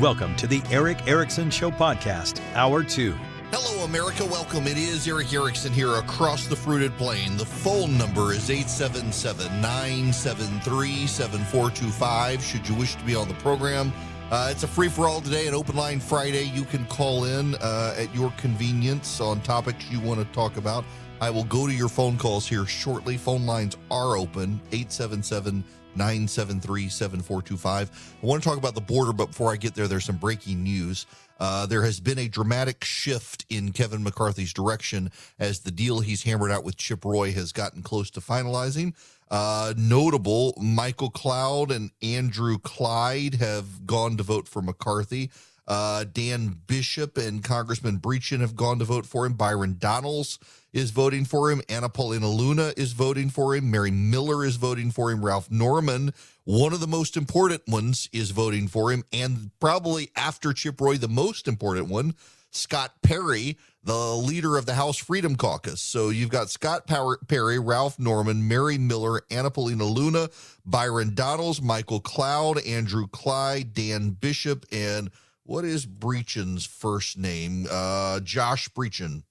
Welcome to the Erick Erickson Show Podcast, Hour 2. Hello, America. Welcome. It is Erick Erickson here across the fruited plain. The phone number is 877 973 7425. Should you wish to be on the program, uh, it's a free for all today, an open line Friday. You can call in uh, at your convenience on topics you want to talk about. I will go to your phone calls here shortly. Phone lines are open 877 973 7425. I want to talk about the border, but before I get there, there's some breaking news. Uh, there has been a dramatic shift in Kevin McCarthy's direction as the deal he's hammered out with Chip Roy has gotten close to finalizing. Uh, notable Michael Cloud and Andrew Clyde have gone to vote for McCarthy. Uh, Dan Bishop and Congressman Brecheen have gone to vote for him. Byron Donalds is voting for him. Anna Paulina Luna is voting for him. Mary Miller is voting for him. Ralph Norman, one of the most important ones, is voting for him. And probably after Chip Roy, the most important one, Scott Perry, the leader of the House Freedom Caucus. So you've got Scott Perry, Ralph Norman, Mary Miller, Anna Paulina Luna, Byron Donalds, Michael Cloud, Andrew Clyde, Dan Bishop, and what is Brecheen's first name? Uh, Josh Breachin.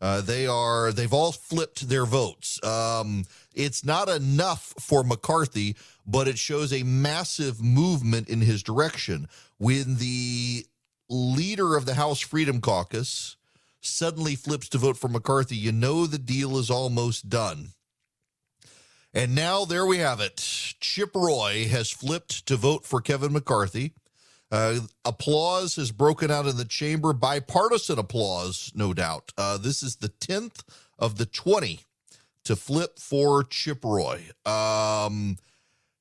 Uh, they are they've all flipped their votes. Um, it's not enough for McCarthy, but it shows a massive movement in his direction. When the leader of the House Freedom Caucus suddenly flips to vote for McCarthy, you know the deal is almost done. And now there we have it. Chip Roy has flipped to vote for Kevin McCarthy. Uh, applause has broken out in the chamber, bipartisan applause, no doubt. Uh, this is the 10th of the 20 to flip for Chip Roy. Um,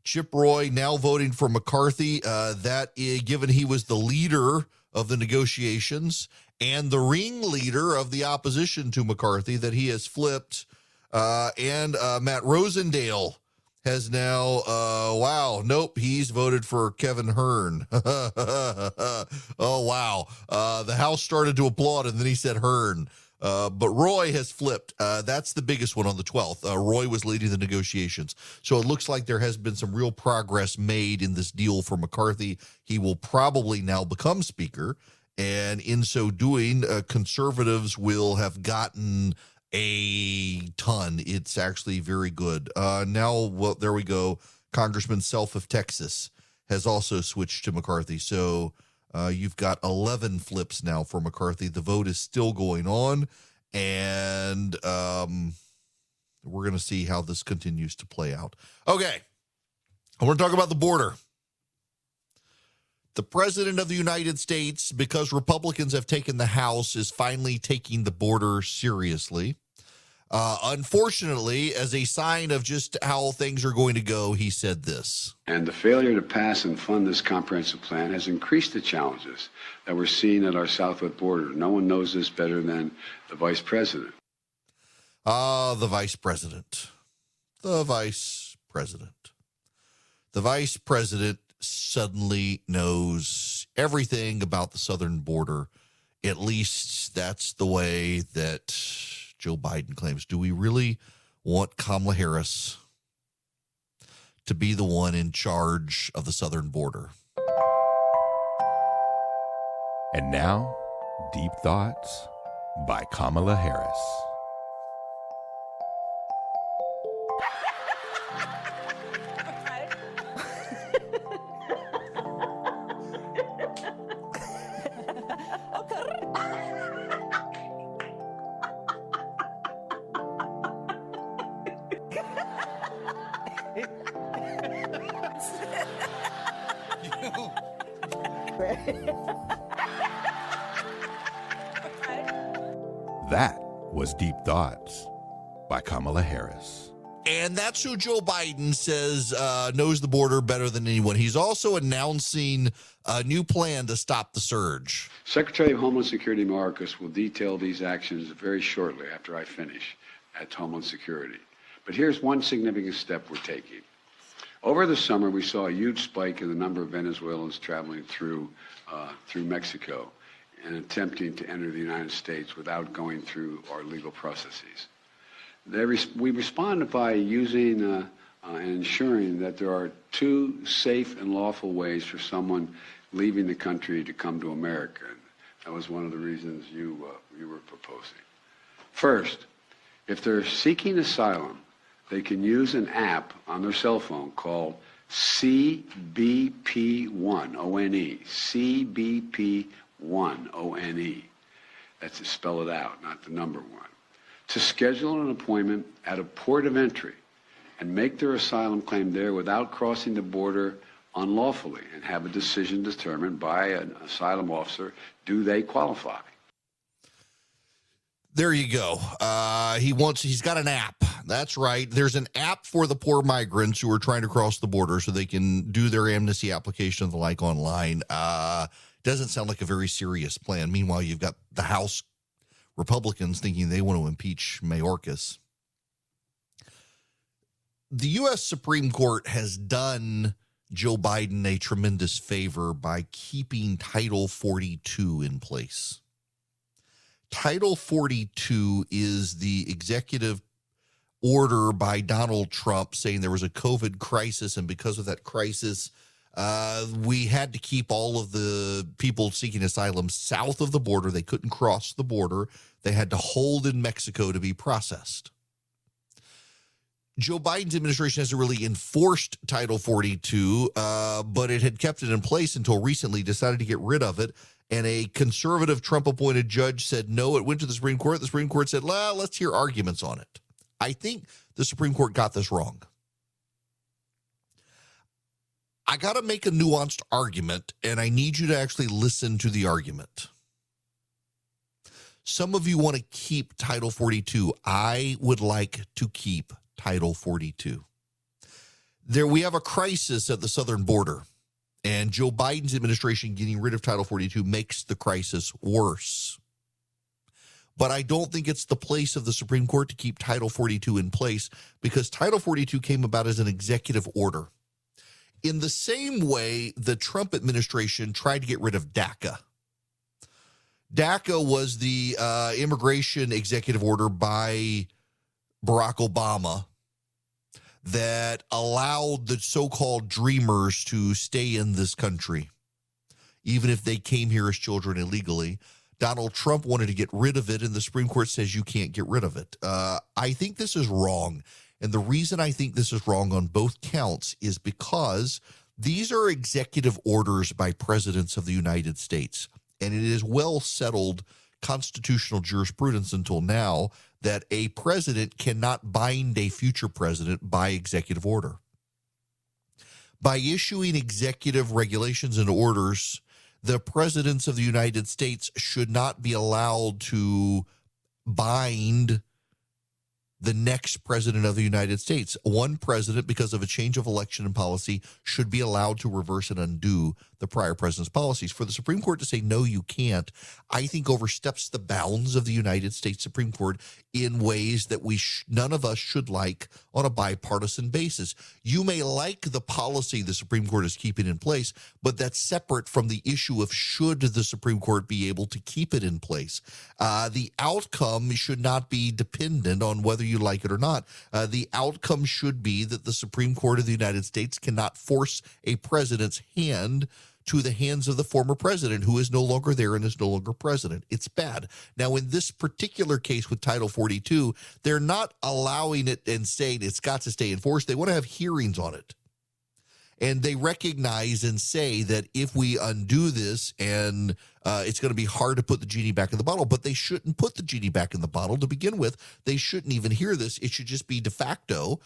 Chip Roy now voting for McCarthy. Uh, that, is, given he was the leader of the negotiations and the ringleader of the opposition to McCarthy, that he has flipped. Uh, and uh, Matt Rosendale has now uh wow nope he's voted for kevin Hern. oh wow uh the house started to applaud and then he said Hern. uh, but Roy has flipped. Uh, that's the biggest one on the 12th. Uh, Roy was leading the negotiations. So it looks like there has been some real progress made in this deal for McCarthy. He will probably now become Speaker. And in so doing, uh, conservatives will have gotten a ton. It's actually very good. Uh, now, well, there we go. Congressman Self of Texas has also switched to McCarthy. So uh, you've got 11 flips now for McCarthy. The vote is still going on. And um, we're going to see how this continues to play out. Okay. I want to talk about the border. The president of the United States, because Republicans have taken the House, is finally taking the border seriously. Uh, unfortunately, as a sign of just how things are going to go, he said this. And the failure to pass and fund this comprehensive plan has increased the challenges that we're seeing at our southwest border. No one knows this better than the vice president. Ah, uh, the vice president. The vice president. The vice president suddenly knows everything about the southern border. At least that's the way that Joe Biden claims. Do we really want Kamala Harris to be the one in charge of the southern border? And now, Deep Thoughts by Kamala Harris. Deep Thoughts by Kamala Harris. And that's who Joe Biden says uh, knows the border better than anyone. He's also announcing a new plan to stop the surge. Secretary of Homeland Security Mayorkas will detail these actions very shortly after I finish at Homeland Security. But here's one significant step we're taking. Over the summer, we saw a huge spike in the number of Venezuelans traveling through, uh, through Mexico and attempting to enter the United States without going through our legal processes. Res- we respond by using uh, uh, and ensuring that there are two safe and lawful ways for someone leaving the country to come to America. That was one of the reasons you, uh, you were proposing. First, if they're seeking asylum, they can use an app on their cell phone called CBP1, O-N-E, CBP One, O-N-E. O-N-E. That's to spell it out, not the number one. To schedule an appointment at a port of entry and make their asylum claim there without crossing the border unlawfully and have a decision determined by an asylum officer do they qualify? There you go. Uh, he wants. He's got an app. That's right. There's an app for the poor migrants who are trying to cross the border, so they can do their amnesty application and the like online. Uh, doesn't sound like a very serious plan. Meanwhile, you've got the House Republicans thinking they want to impeach Mayorkas. The U.S. Supreme Court has done Joe Biden a tremendous favor by keeping Title 42 in place. Title 42 is the executive order by Donald Trump saying there was a COVID crisis, and because of that crisis, uh, we had to keep all of the people seeking asylum south of the border. They couldn't cross the border. They had to hold in Mexico to be processed. Joe Biden's administration hasn't really enforced Title 42, uh, but it had kept it in place until recently, decided to get rid of it. And a conservative Trump appointed judge said no. It went to the Supreme Court. The Supreme Court said, let's hear arguments on it. I think the Supreme Court got this wrong. I got to make a nuanced argument, and I need you to actually listen to the argument. Some of you want to keep Title 42. I would like to keep Title 42. There, we have a crisis at the southern border, and Joe Biden's administration getting rid of Title 42 makes the crisis worse. But I don't think it's the place of the Supreme Court to keep Title 42 in place because Title 42 came about as an executive order. In the same way, the Trump administration tried to get rid of DACA. DACA was the uh, immigration executive order by Barack Obama that allowed the so called dreamers to stay in this country, even if they came here as children illegally. Donald Trump wanted to get rid of it, and the Supreme Court says you can't get rid of it. Uh, I think this is wrong. And the reason I think this is wrong on both counts is because these are executive orders by presidents of the United States. And it is well settled constitutional jurisprudence until now that a president cannot bind a future president by executive order. By issuing executive regulations and orders, the presidents of the United States should not be allowed to bind the next president of the United States. One president, because of a change of election and policy, should be allowed to reverse and undo the prior president's policies. For the Supreme Court to say, no, you can't, I think oversteps the bounds of the United States Supreme Court in ways that we sh- none of us should like on a bipartisan basis. You may like the policy the Supreme Court is keeping in place, but that's separate from the issue of should the Supreme Court be able to keep it in place. Uh, the outcome should not be dependent on whether you like it or not. Uh, the outcome should be that the Supreme Court of the United States cannot force a president's hand to the hands of the former president who is no longer there and is no longer president. It's bad. Now, in this particular case with Title 42, they're not allowing it and saying it's got to stay in force. They want to have hearings on it. And they recognize and say that if we undo this and uh, it's going to be hard to put the genie back in the bottle, but they shouldn't put the genie back in the bottle to begin with. They shouldn't even hear this. It should just be de facto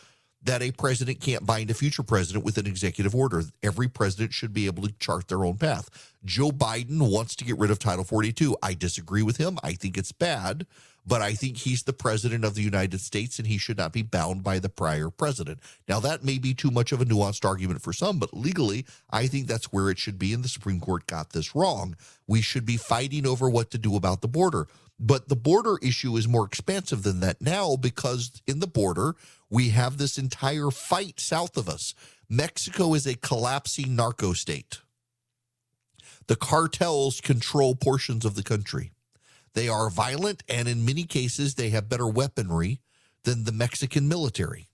that a president can't bind a future president with an executive order. Every president should be able to chart their own path. Joe Biden wants to get rid of Title 42. I disagree with him. I think it's bad, but I think he's the president of the United States and he should not be bound by the prior president. Now, that may be too much of a nuanced argument for some, but legally, I think that's where it should be. And the Supreme Court got this wrong. We should be fighting over what to do about the border. But the border issue is more expansive than that now because in the border, we have this entire fight south of us. Mexico is a collapsing narco state. The cartels control portions of the country. They are violent, and in many cases, they have better weaponry than the Mexican military.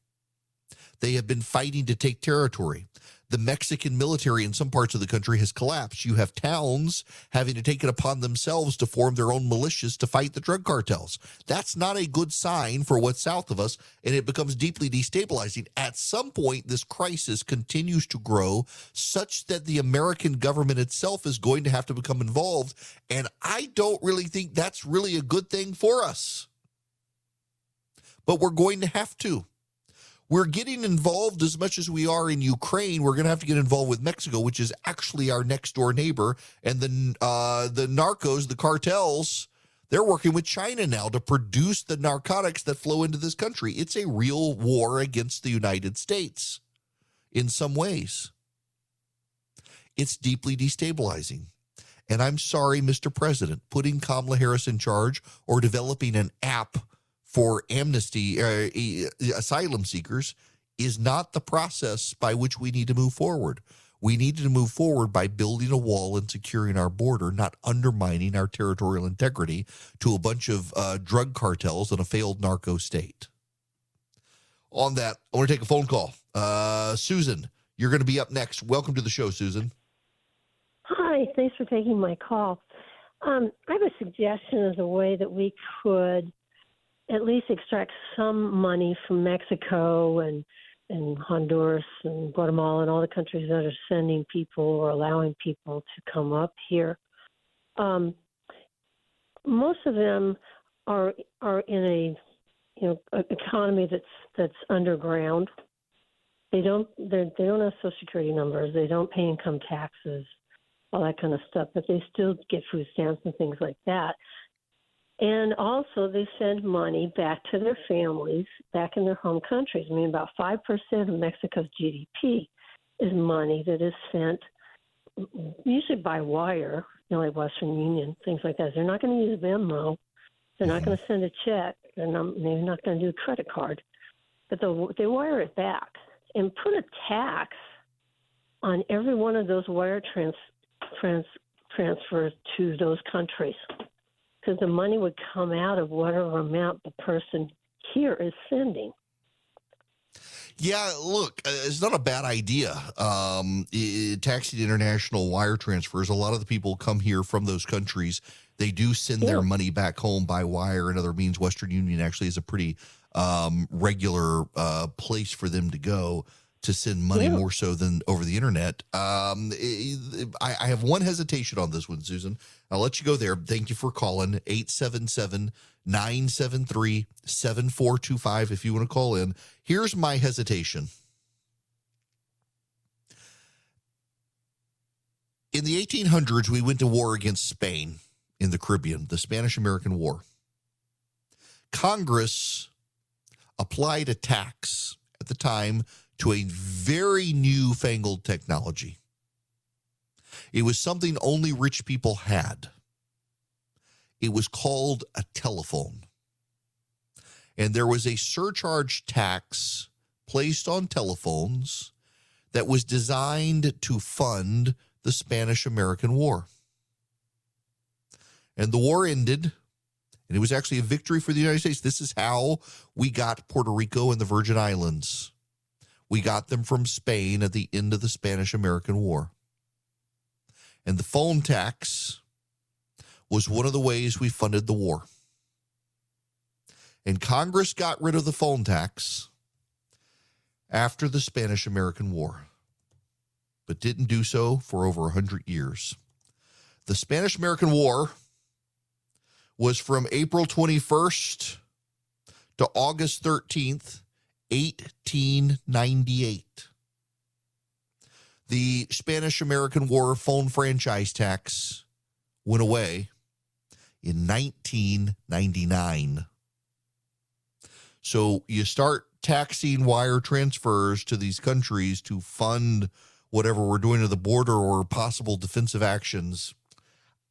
They have been fighting to take territory. The Mexican military in some parts of the country has collapsed. You have towns having to take it upon themselves to form their own militias to fight the drug cartels. That's not a good sign for what's south of us, and it becomes deeply destabilizing. At some point, this crisis continues to grow such that the American government itself is going to have to become involved. And I don't really think that's really a good thing for us. But we're going to have to we're getting involved as much as we are in Ukraine. We're going to have to get involved with Mexico, which is actually our next door neighbor, and the uh, the narcos, the cartels. They're working with China now to produce the narcotics that flow into this country. It's a real war against the United States in some ways. It's deeply destabilizing. And I'm sorry, Mr. President, putting Kamala Harris in charge or developing an app for amnesty, uh, asylum seekers, is not the process by which we need to move forward. We need to move forward by building a wall and securing our border, not undermining our territorial integrity to a bunch of uh, drug cartels and a failed narco state. On that, I want to take a phone call. Uh, Susan, you're going to be up next. Welcome to the show, Susan. Hi, thanks for taking my call. Um, I have a suggestion as a way that we could at least extract some money from Mexico and and Honduras and Guatemala and all the countries that are sending people or allowing people to come up here. Um, most of them are are in a you know economy that's that's underground. They don't they don't have social security numbers. They don't pay income taxes, all that kind of stuff. But they still get food stamps and things like that. And also, they send money back to their families back in their home countries. I mean, about 5% of Mexico's GDP is money that is sent usually by wire, you know, like Western Union, things like that. They're not going to use Venmo. They're not mm-hmm. going to send a check. They're not, they're not going to do a credit card. But they wire it back and put a tax on every one of those wire trans, trans, transfers to those countries because the money would come out of whatever amount the person here is sending. Yeah, look, uh, it's not a bad idea. Um, it, taxing international wire transfers. A lot of the people come here from those countries. They do send yeah. their money back home by wire and other means. Western Union actually is a pretty um, regular uh, place for them to go to send money yeah. more so than over the internet. Um, I, I, have one hesitation on this one, Susan. I'll let you go there. Thank you for calling 877 973 7425 if you want to call in. Here's my hesitation. In the 1800s, we went to war against Spain in the Caribbean, the Spanish American War. Congress applied a tax at the time to a very newfangled technology. It was something only rich people had. It was called a telephone. And there was a surcharge tax placed on telephones that was designed to fund the Spanish American War. And the war ended, and it was actually a victory for the United States. This is how we got Puerto Rico and the Virgin Islands. We got them from Spain at the end of the Spanish American War. And the phone tax was one of the ways we funded the war. And Congress got rid of the phone tax after the Spanish American War, but didn't do so for over 100 years. The Spanish American War was from April 21st to August 13th, 1898. The Spanish American War phone franchise tax went away in 1999. So you start taxing wire transfers to these countries to fund whatever we're doing to the border or possible defensive actions.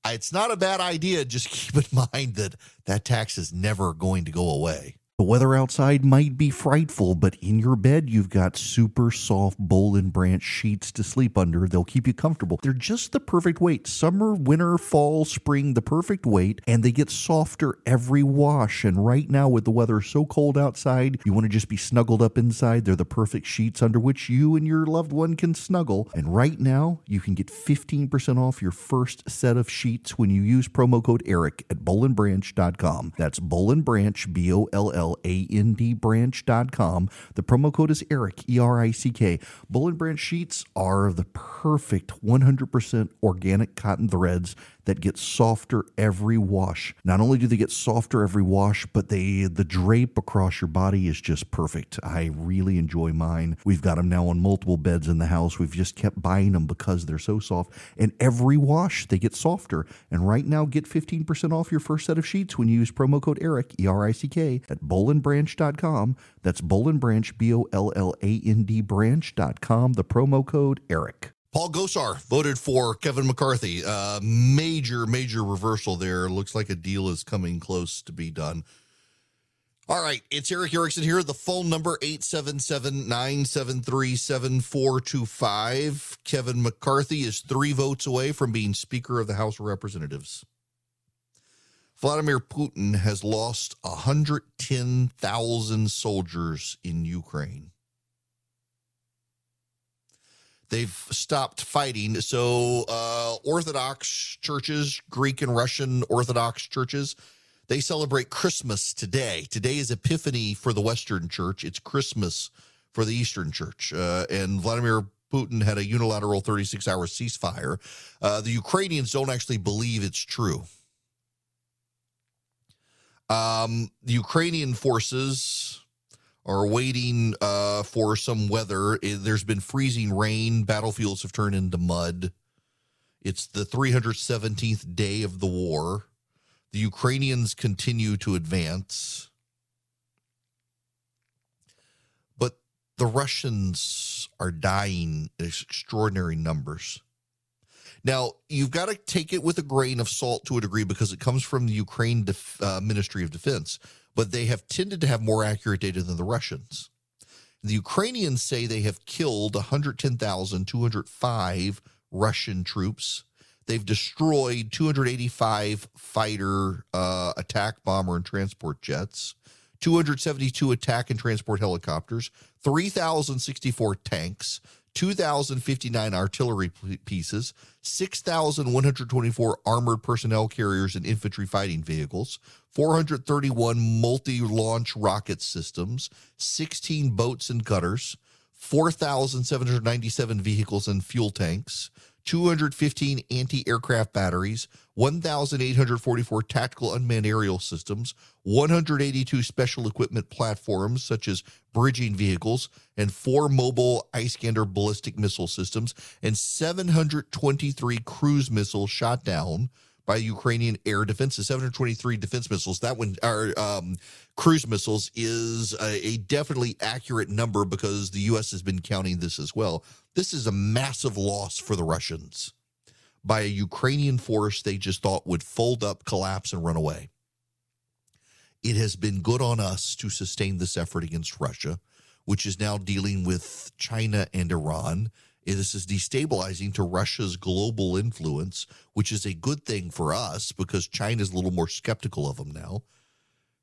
It's not a bad idea. Just keep in mind that that tax is never going to go away. The weather outside might be frightful, but in your bed, you've got super soft Boll and Branch sheets to sleep under. They'll keep you comfortable. They're just the perfect weight. Summer, winter, fall, spring, the perfect weight, and they get softer every wash. And right now, with the weather so cold outside, you want to just be snuggled up inside. They're the perfect sheets under which you and your loved one can snuggle. And right now, you can get 15% off your first set of sheets when you use promo code ERICK at bollandbranch.com. That's Boll and Branch, B O L L a N D branch.com. The promo code is ERICK, E R I C K. Boll and Branch sheets are the perfect 100% organic cotton threads that get softer every wash. Not only do they get softer every wash, but they the drape across your body is just perfect. I really enjoy mine. We've got them now on multiple beds in the house. We've just kept buying them because they're so soft. And every wash they get softer. And right now get 15% off your first set of sheets when you use promo code ERICK, E R I C K at bollandbranch.com. That's Boll and Branch, B O L L A N D branch.com. The promo code ERICK. Paul Gosar voted for Kevin McCarthy. Uh, major, major reversal there. Looks like a deal is coming close to be done. All right, it's Erick Erickson here. The phone number 877-973-7425. Kevin McCarthy is 3 votes away from being Speaker of the House of Representatives. Vladimir Putin has lost 110,000 soldiers in Ukraine they've stopped fighting. So, uh, Orthodox churches, Greek and Russian Orthodox churches, they celebrate Christmas today. Today is Epiphany for the Western Church. It's Christmas for the Eastern Church. Uh, and Vladimir Putin had a unilateral 36 hour ceasefire. Uh, the Ukrainians don't actually believe it's true. Um, the Ukrainian forces are waiting uh, for some weather. There's been freezing rain. Battlefields have turned into mud. It's the 317th day of the war. The Ukrainians continue to advance. But the Russians are dying in extraordinary numbers. Now, you've got to take it with a grain of salt to a degree because it comes from the Ukraine Def- uh, Ministry of Defense but they have tended to have more accurate data than the Russians. The Ukrainians say they have killed 110,205 Russian troops. They've destroyed 285 fighter, uh, attack bomber, and transport jets, 272 attack and transport helicopters, 3,064 tanks, 2,059 artillery pieces, 6,124 armored personnel carriers and infantry fighting vehicles, 431 multi launch rocket systems, 16 boats and cutters, 4,797 vehicles and fuel tanks, 215 anti aircraft batteries, 1,844 tactical unmanned aerial systems, 182 special equipment platforms such as bridging vehicles, and four mobile Iskander ballistic missile systems, and 723 cruise missiles shot down by Ukrainian air defenses. 723 defense missiles. That one, our um, cruise missiles, is a, a definitely accurate number because the U.S. has been counting this as well. This is a massive loss for the Russians by a Ukrainian force they just thought would fold up, collapse, and run away. It has been good on us to sustain this effort against Russia, which is now dealing with China and Iran. This is destabilizing to Russia's global influence, which is a good thing for us because China's a little more skeptical of them now.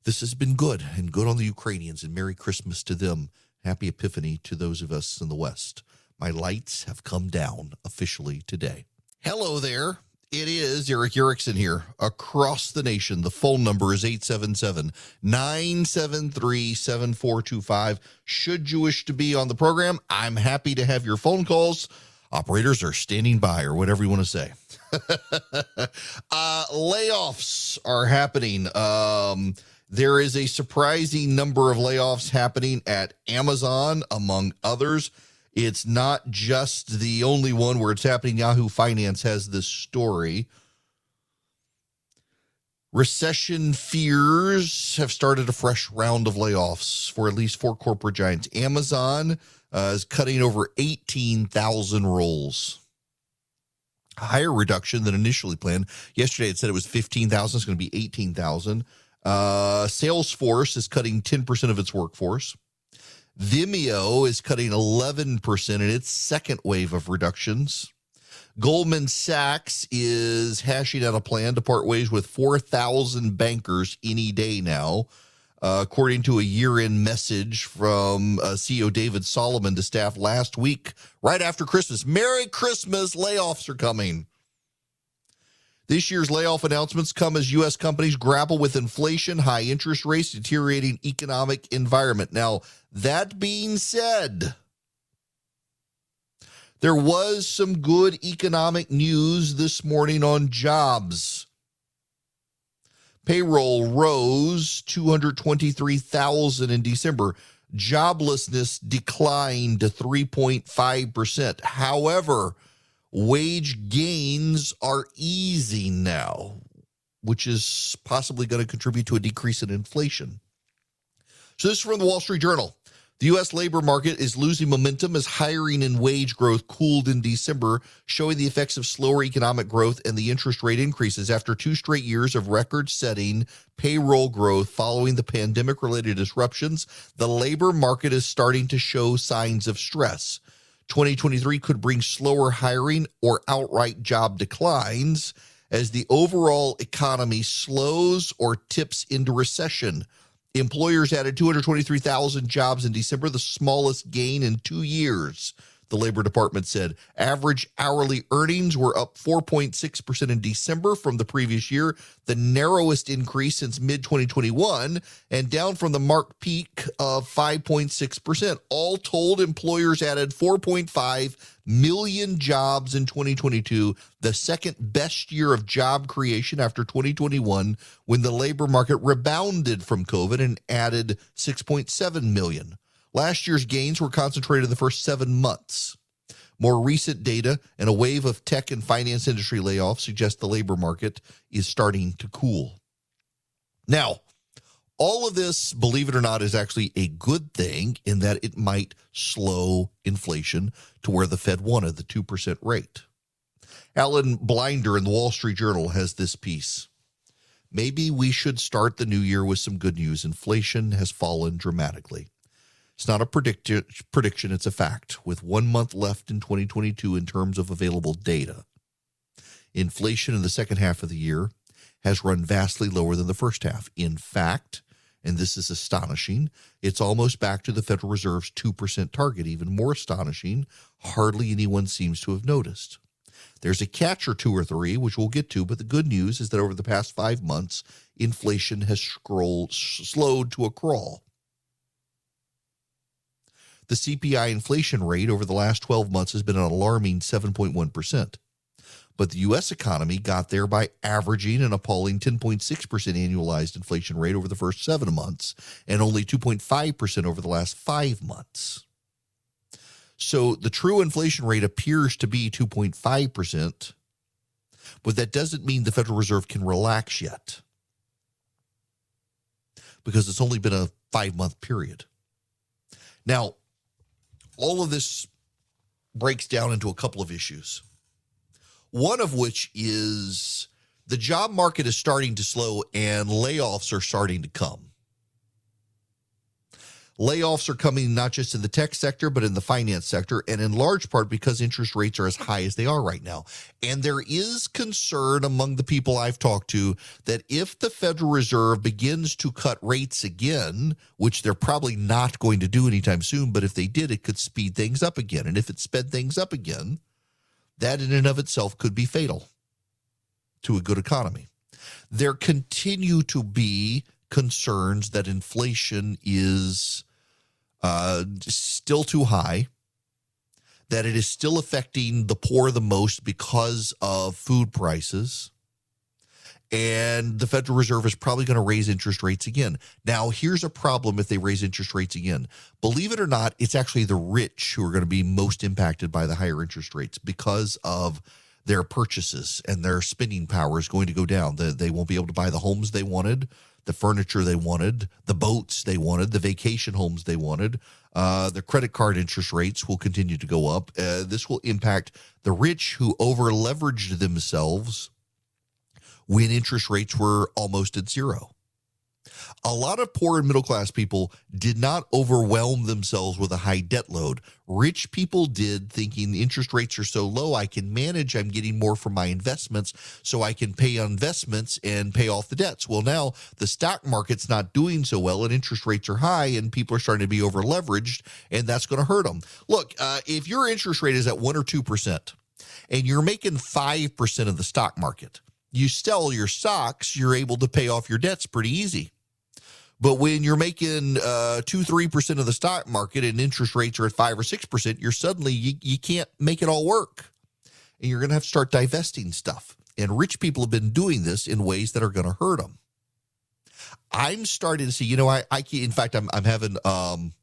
This has been good and good on the Ukrainians, and Merry Christmas to them. Happy Epiphany to those of us in the West. My lights have come down officially today. Hello there. It is Erick Erickson here across the nation. The phone number is 877 973 7425. Should you wish to be on the program, I'm happy to have your phone calls. Operators are standing by, or whatever you want to say. uh, layoffs are happening. Um, there is a surprising number of layoffs happening at Amazon, among others. It's not just the only one where it's happening. Yahoo Finance has this story. Recession fears have started a fresh round of layoffs for at least four corporate giants. Amazon uh, is cutting over 18,000 roles. A higher reduction than initially planned. Yesterday it said it was 15,000. It's going to be 18,000. Uh, Salesforce is cutting 10% of its workforce. Vimeo is cutting 11% in its second wave of reductions. Goldman Sachs is hashing out a plan to part ways with 4,000 bankers any day now, uh, according to a year end message from uh, CEO David Solomon to staff last week, right after Christmas. Merry Christmas, layoffs are coming. This year's layoff announcements come as U.S. companies grapple with inflation, high interest rates, deteriorating economic environment. Now, that being said, there was some good economic news this morning on jobs. Payroll rose 223,000 in December. Joblessness declined to 3.5%. However, wage gains are easing now, which is possibly going to contribute to a decrease in inflation. So, this is from the Wall Street Journal. The U.S. labor market is losing momentum as hiring and wage growth cooled in December, showing the effects of slower economic growth and the interest rate increases after two straight years of record setting payroll growth following the pandemic related disruptions. The labor market is starting to show signs of stress. 2023 could bring slower hiring or outright job declines as the overall economy slows or tips into recession. Employers added 223,000 jobs in December, the smallest gain in two years. The Labor Department said average hourly earnings were up 4.6% in December from the previous year, the narrowest increase since mid 2021, and down from the mark peak of 5.6%. All told, employers added 4.5 million jobs in 2022, the second best year of job creation after 2021, when the labor market rebounded from COVID and added 6.7 million. Last year's gains were concentrated in the first seven months. More recent data and a wave of tech and finance industry layoffs suggest the labor market is starting to cool. Now, all of this, believe it or not, is actually a good thing in that it might slow inflation to where the Fed wanted, the 2% rate. Alan Blinder in the Wall Street Journal has this piece. Maybe we should start the new year with some good news. Inflation has fallen dramatically. It's not a predict- prediction, it's a fact. With one month left in 2022 in terms of available data, inflation in the second half of the year has run vastly lower than the first half. In fact, and this is astonishing, it's almost back to the Federal Reserve's 2% target. Even more astonishing, hardly anyone seems to have noticed. There's a catch or two or three, which we'll get to, but the good news is that over the past five months, inflation has scrolled, slowed to a crawl. The CPI inflation rate over the last 12 months has been an alarming 7.1%. But the U.S. economy got there by averaging an appalling 10.6% annualized inflation rate over the first seven months and only 2.5% over the last five months. So the true inflation rate appears to be 2.5%, but that doesn't mean the Federal Reserve can relax yet because it's only been a five month period. Now, all of this breaks down into a couple of issues. One of which is the job market is starting to slow and layoffs are starting to come. Layoffs are coming not just in the tech sector, but in the finance sector, and in large part because interest rates are as high as they are right now. And there is concern among the people I've talked to that if the Federal Reserve begins to cut rates again, which they're probably not going to do anytime soon, but if they did, it could speed things up again. And if it sped things up again, that in and of itself could be fatal to a good economy. There continue to be concerns that inflation is uh, still too high, that it is still affecting the poor the most because of food prices. And the Federal Reserve is probably going to raise interest rates again. Now, here's a problem if they raise interest rates again. Believe it or not, it's actually the rich who are going to be most impacted by the higher interest rates because of their purchases and their spending power is going to go down. They, they won't be able to buy the homes they wanted the furniture they wanted, the boats they wanted, the vacation homes they wanted. Uh, the credit card interest rates will continue to go up. Uh, this will impact the rich who over leveraged themselves when interest rates were almost at zero. A lot of poor and middle class people did not overwhelm themselves with a high debt load. Rich people did, thinking the interest rates are so low, I can manage, I'm getting more from my investments, so I can pay on investments and pay off the debts. Well, now the stock market's not doing so well, and interest rates are high, and people are starting to be over leveraged, and that's going to hurt them. Look, uh, if your interest rate is at 1% or 2%, and you're making 5% of the stock market, you sell your stocks, you're able to pay off your debts pretty easy. But when you're making uh, two, three percent of the stock market and interest rates are at five or six percent, you're suddenly you, you can't make it all work, and you're going to have to start divesting stuff. And rich people have been doing this in ways that are going to hurt them. I'm starting to see, you know, I, I in fact, I'm, I'm having um,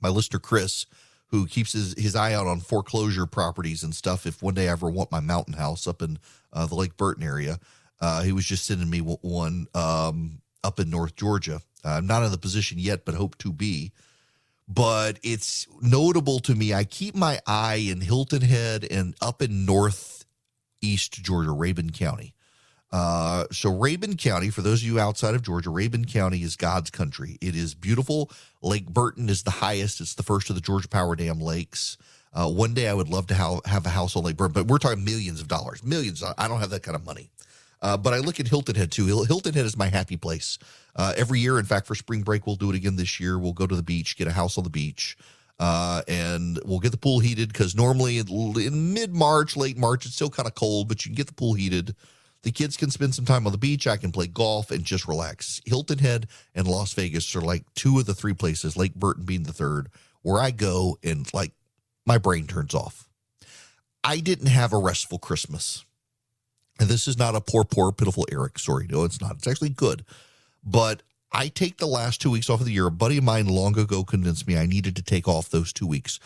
my listener Chris, who keeps his, his eye out on foreclosure properties and stuff. If one day I ever want my mountain house up in uh, the Lake Burton area, uh, he was just sending me one um, up in North Georgia I'm not in the position yet, but hope to be. But it's notable to me. I keep my eye in Hilton Head and up in northeast Georgia, Rabun County. Uh, so Rabun County, for those of you outside of Georgia, Rabun County is God's country. It is beautiful. Lake Burton is the highest. It's the first of the Georgia Power Dam lakes. Uh, one day I would love to have, have a house on Lake Burton, but we're talking millions of dollars, millions. I don't have that kind of money. Uh, but I look at Hilton Head too. Hilton Head is my happy place. Uh, every year, in fact, for spring break, we'll do it again this year. We'll go to the beach, get a house on the beach, uh, and we'll get the pool heated because normally in mid March, late March, it's still kind of cold, but you can get the pool heated. The kids can spend some time on the beach. I can play golf and just relax. Hilton Head and Las Vegas are like two of the three places, Lake Burton being the third, where I go and like my brain turns off. I didn't have a restful Christmas. And this is not a poor, poor, pitiful Erick story. No, it's not. It's actually good. But I take the last two weeks off of the year. A buddy of mine long ago convinced me I needed to take off those two weeks.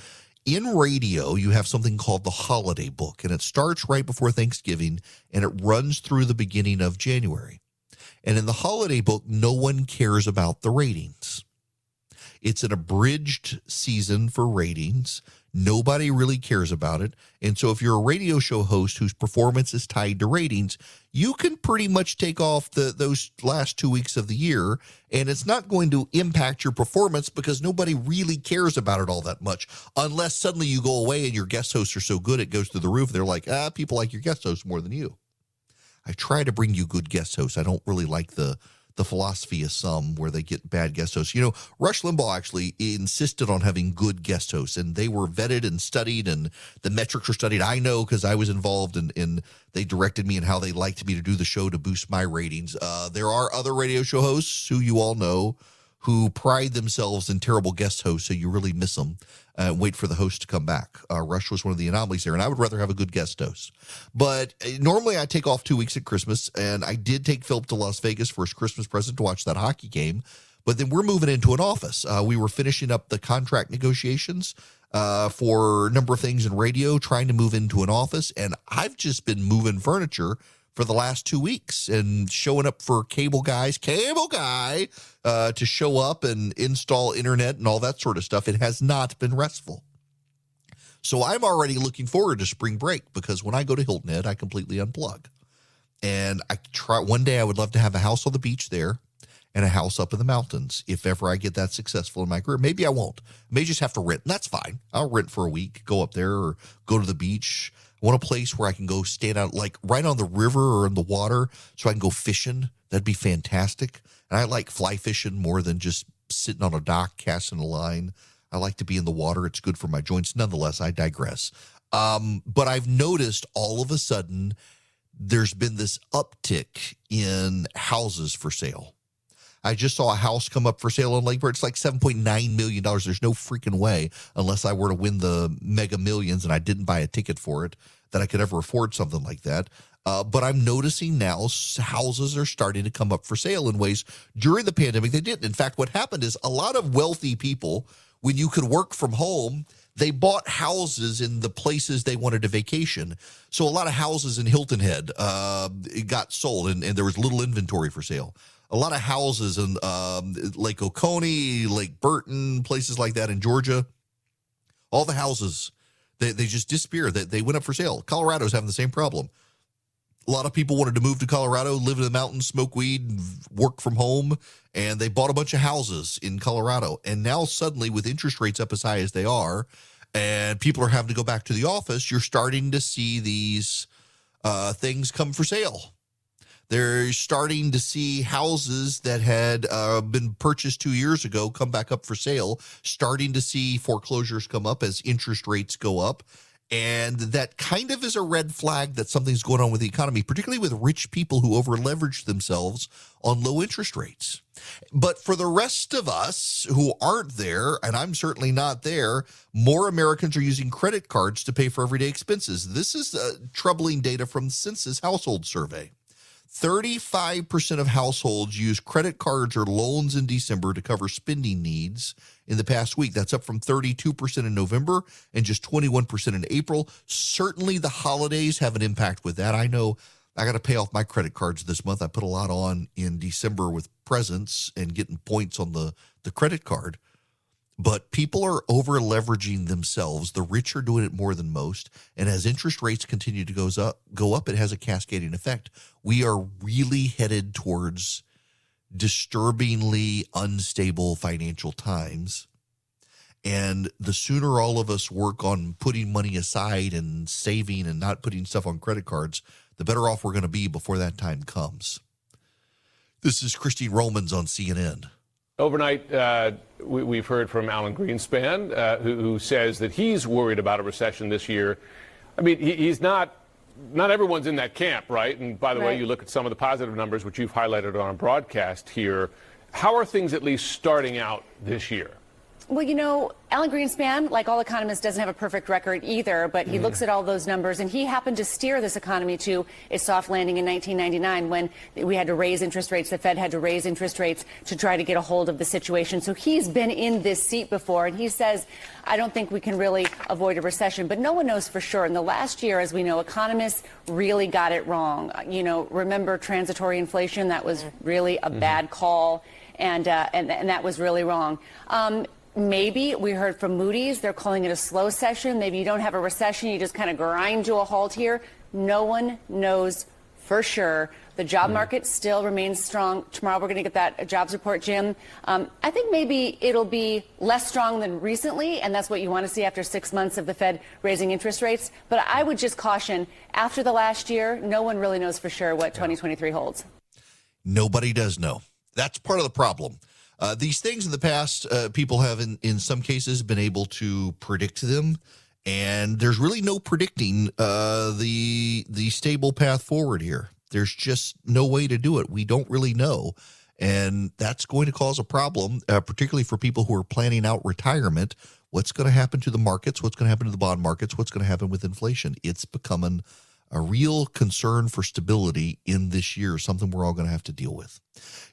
In radio, you have something called the holiday book, and it starts right before Thanksgiving and it runs through the beginning of January. And in the holiday book, no one cares about the ratings. It's an abridged season for ratings. Nobody really cares about it. And so, if you're a radio show host whose performance is tied to ratings, you can pretty much take off the those last two weeks of the year, and it's not going to impact your performance because nobody really cares about it all that much. Unless suddenly you go away and your guest hosts are so good it goes through the roof. They're like, ah, people like your guest hosts more than you. I try to bring you good guest hosts. I don't really like the the philosophy of some where they get bad guest hosts. You know, Rush Limbaugh actually insisted on having good guest hosts, and they were vetted and studied, and the metrics were studied. I know because I was involved, and in, in, they directed me and how they liked me to do the show to boost my ratings. Uh, there are other radio show hosts who you all know who pride themselves in terrible guest hosts, so you really miss them. Uh, wait for the host to come back. Uh, Rush was one of the anomalies there, and I would rather have a good guest host. But uh, normally I take off two weeks at Christmas, and I did take Philip to Las Vegas for his Christmas present to watch that hockey game. But then we're moving into an office. Uh, we were finishing up the contract negotiations uh, for a number of things in radio, trying to move into an office, and I've just been moving furniture for the last two weeks and showing up for cable guys, cable guy, uh, to show up and install internet and all that sort of stuff. It has not been restful. So I'm already looking forward to spring break because when I go to Hilton Head, I completely unplug. And I try one day I would love to have a house on the beach there and a house up in the mountains if ever I get that successful in my career. Maybe I won't. I may just have to rent. That's fine. I'll rent for a week, go up there or go to the beach want a place where I can go stand out like right on the river or in the water so I can go fishing. That'd be fantastic. And I like fly fishing more than just sitting on a dock casting a line. I like to be in the water. It's good for my joints. Nonetheless, I digress. Um, but I've noticed all of a sudden there's been this uptick in houses for sale. I just saw a house come up for sale on Lake Burton. It's like $7.9 million. There's no freaking way, unless I were to win the mega millions and I didn't buy a ticket for it, that I could ever afford something like that. Uh, but I'm noticing now houses are starting to come up for sale in ways during the pandemic they didn't. In fact, what happened is a lot of wealthy people, when you could work from home, they bought houses in the places they wanted to vacation. So a lot of houses in Hilton Head uh, got sold, and, and there was little inventory for sale a lot of houses in um, Lake Oconee, Lake Burton, places like that in Georgia. All the houses, they, they just disappear. They, they went up for sale. Colorado's having the same problem. A lot of people wanted to move to Colorado, live in the mountains, smoke weed, work from home, and they bought a bunch of houses in Colorado. And now, suddenly, with interest rates up as high as they are, and people are having to go back to the office, you're starting to see these uh, things come for sale. They're starting to see houses that had uh, been purchased two years ago come back up for sale, starting to see foreclosures come up as interest rates go up. And that kind of is a red flag that something's going on with the economy, particularly with rich people who over leverage themselves on low interest rates. But for the rest of us who aren't there, and I'm certainly not there, more Americans are using credit cards to pay for everyday expenses. This is uh, troubling data from the Census Household Survey. 35% of households use credit cards or loans in December to cover spending needs in the past week. That's up from 32% in November and just 21% in April. Certainly the holidays have an impact with that. I know I got to pay off my credit cards this month. I put a lot on in December with presents and getting points on the, the credit card but people are over leveraging themselves. The rich are doing it more than most, and as interest rates continue to goes up, go up, it has a cascading effect. We are really headed towards disturbingly unstable financial times. And the sooner all of us work on putting money aside and saving and not putting stuff on credit cards, the better off we're going to be before that time comes. This is Christine Romans on CNN. Overnight, uh, we, have heard from Alan Greenspan, uh, who, who, says that he's worried about a recession this year. I mean, he, he's not. Not everyone's in that camp, right? And by the right. way, you look at some of the positive numbers, which you've highlighted on a broadcast here. How are things at least starting out this year? Well, you know, Alan Greenspan, like all economists, doesn't have a perfect record either, but he mm. looks at all those numbers, and he happened to steer this economy to a soft landing in 1999 when we had to raise interest rates. The Fed had to raise interest rates to try to get a hold of the situation. So he's been in this seat before, and he says, I don't think we can really avoid a recession, but no one knows for sure. In the last year, as we know, economists really got it wrong. You know, remember transitory inflation? That was really a mm-hmm. bad call. And, uh, and, and that was really wrong. Um, maybe we heard from Moody's, they're calling it a slowcession. Maybe you don't have a recession, you just kind of grind to a halt here. No one knows for sure. The job mm. market still remains strong. Tomorrow we're going to get that jobs report, Jim. Um, I think maybe it'll be less strong than recently, and that's what you want to see after six months of the Fed raising interest rates. But I would just caution after the last year, no one really knows for sure what 2023 holds. Nobody does know. That's part of the problem. Uh, these things in the past, uh, people have, in, in some cases, been able to predict them, and there's really no predicting uh, the the stable path forward here. There's just no way to do it. We don't really know, and that's going to cause a problem, uh, particularly for people who are planning out retirement. What's going to happen to the markets? What's going to happen to the bond markets? What's going to happen with inflation? It's becoming a real concern for stability in this year, something we're all going to have to deal with.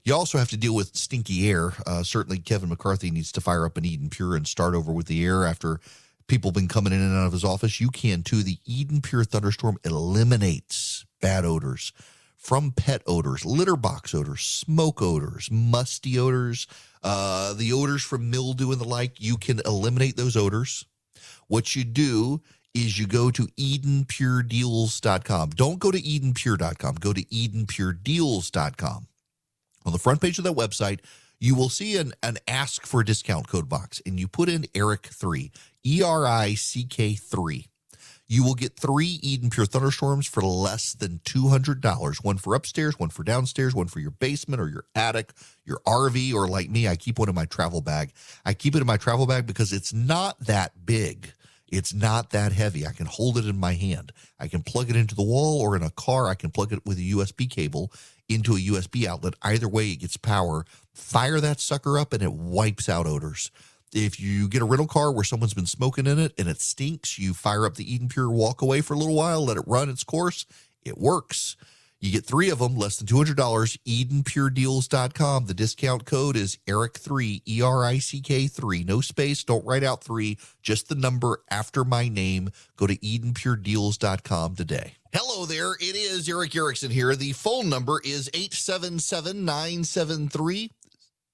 You also have to deal with stinky air. Uh, certainly, Kevin McCarthy needs to fire up an Eden Pure and start over with the air after people been coming in and out of his office. You can too. The Eden Pure Thunderstorm eliminates bad odors from pet odors, litter box odors, smoke odors, musty odors, uh, the odors from mildew and the like. You can eliminate those odors. What you do is you go to EdenPureDeals.com. Don't go to EdenPure.com. Go to EdenPureDeals.com. On the front page of that website, you will see an, an ask for a discount code box, and you put in ERICK3, E R I C K 3. You will get three Eden Pure Thunderstorms for less than $200. One for upstairs, one for downstairs, one for your basement or your attic, your RV, or like me, I keep one in my travel bag. I keep it in my travel bag because it's not that big. It's not that heavy. I can hold it in my hand. I can plug it into the wall or in a car. I can plug it with a USB cable into a USB outlet. Either way, it gets power. Fire that sucker up and it wipes out odors. If you get a rental car where someone's been smoking in it and it stinks, you fire up the Eden Pure walk away for a little while, let it run its course. It works. You get three of them, less than $200, EdenPureDeals.com. The discount code is ERICK3, E R I C K 3. No space, don't write out three, just the number after my name. Go to EdenPureDeals.com today. Hello there, it is Erick Erickson here. The phone number is 877 973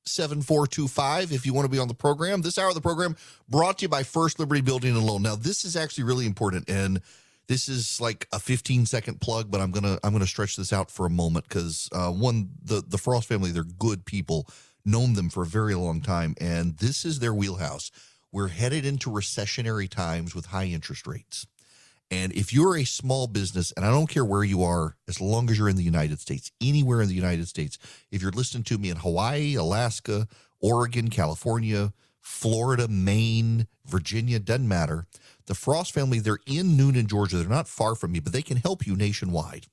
7425 if you want to be on the program. This hour of the program brought to you by First Liberty Building and Loan. Now, this is actually really important and this is like a 15 second plug, but I'm gonna I'm gonna stretch this out for a moment because uh, one the the Frost family they're good people, known them for a very long time, and this is their wheelhouse. We're headed into recessionary times with high interest rates. And if you're a small business, and I don't care where you are, as long as you're in the United States, anywhere in the United States, if you're listening to me in Hawaii, Alaska, Oregon, California, Florida, Maine, Virginia, doesn't matter. The Frost family, they're in Newnan, Georgia. They're not far from me, but they can help you nationwide.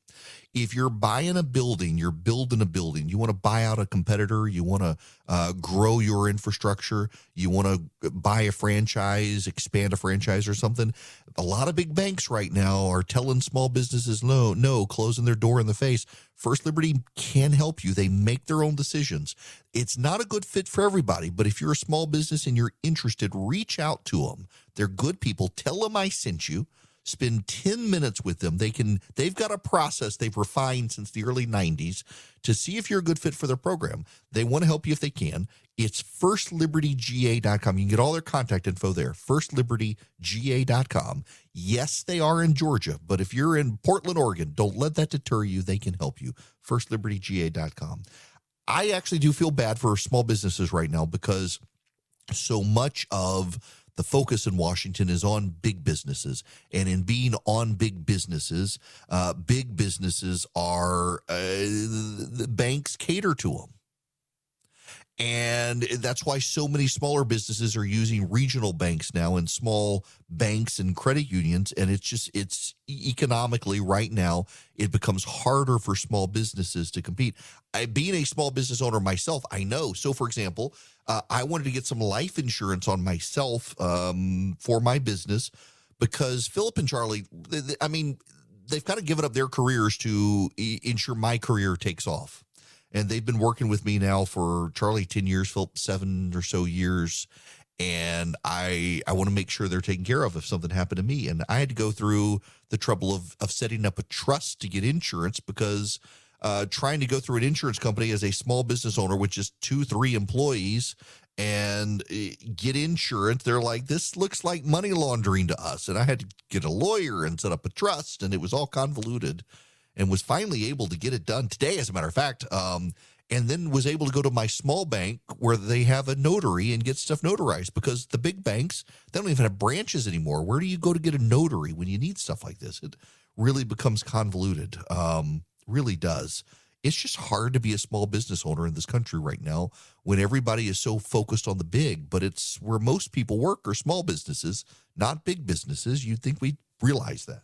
If you're buying a building, you're building a building, you want to buy out a competitor, you want to uh, grow your infrastructure, you want to buy a franchise, expand a franchise or something. A lot of big banks right now are telling small businesses no, no, closing their door in the face. First Liberty can help you. They make their own decisions. It's not a good fit for everybody, but if you're a small business and you're interested, reach out to them. They're good people. Tell them I sent you spend 10 minutes with them. They can they've got a process they've refined since the early 90s to see if you're a good fit for their program. They want to help you if they can. It's firstlibertyga.com you can get all their contact info there firstlibertyga.com yes they are in georgia but if you're in portland oregon don't let that deter you. They can help you. firstlibertyga.com i actually do feel bad for small businesses right now because so much of the focus in Washington is on big businesses. And in being on big businesses, uh, big businesses are, uh, the banks cater to them. And that's why so many smaller businesses are using regional banks now and small banks and credit unions. And it's just, it's economically right now, it becomes harder for small businesses to compete. I, being a small business owner myself, I know. So, for example, uh, I wanted to get some life insurance on myself um, for my business because Philip and Charlie, I mean, they've kind of given up their careers to ensure my career takes off and they've been working with me now for Charlie 10 years, Philip 7 or so years and I I want to make sure they're taken care of if something happened to me and I had to go through the trouble of of setting up a trust to get insurance because uh, trying to go through an insurance company as a small business owner with just two three employees and eh, get insurance they're like this looks like money laundering to us and I had to get a lawyer and set up a trust and it was all convoluted and was finally able to get it done today, as a matter of fact. Um, and then was able to go to my small bank where they have a notary and get stuff notarized because the big banks they don't even have branches anymore. Where do you go to get a notary when you need stuff like this? It really becomes convoluted. Um, really does. It's just hard to be a small business owner in this country right now when everybody is so focused on the big. But it's where most people work are small businesses, not big businesses. You'd think we'd realize that.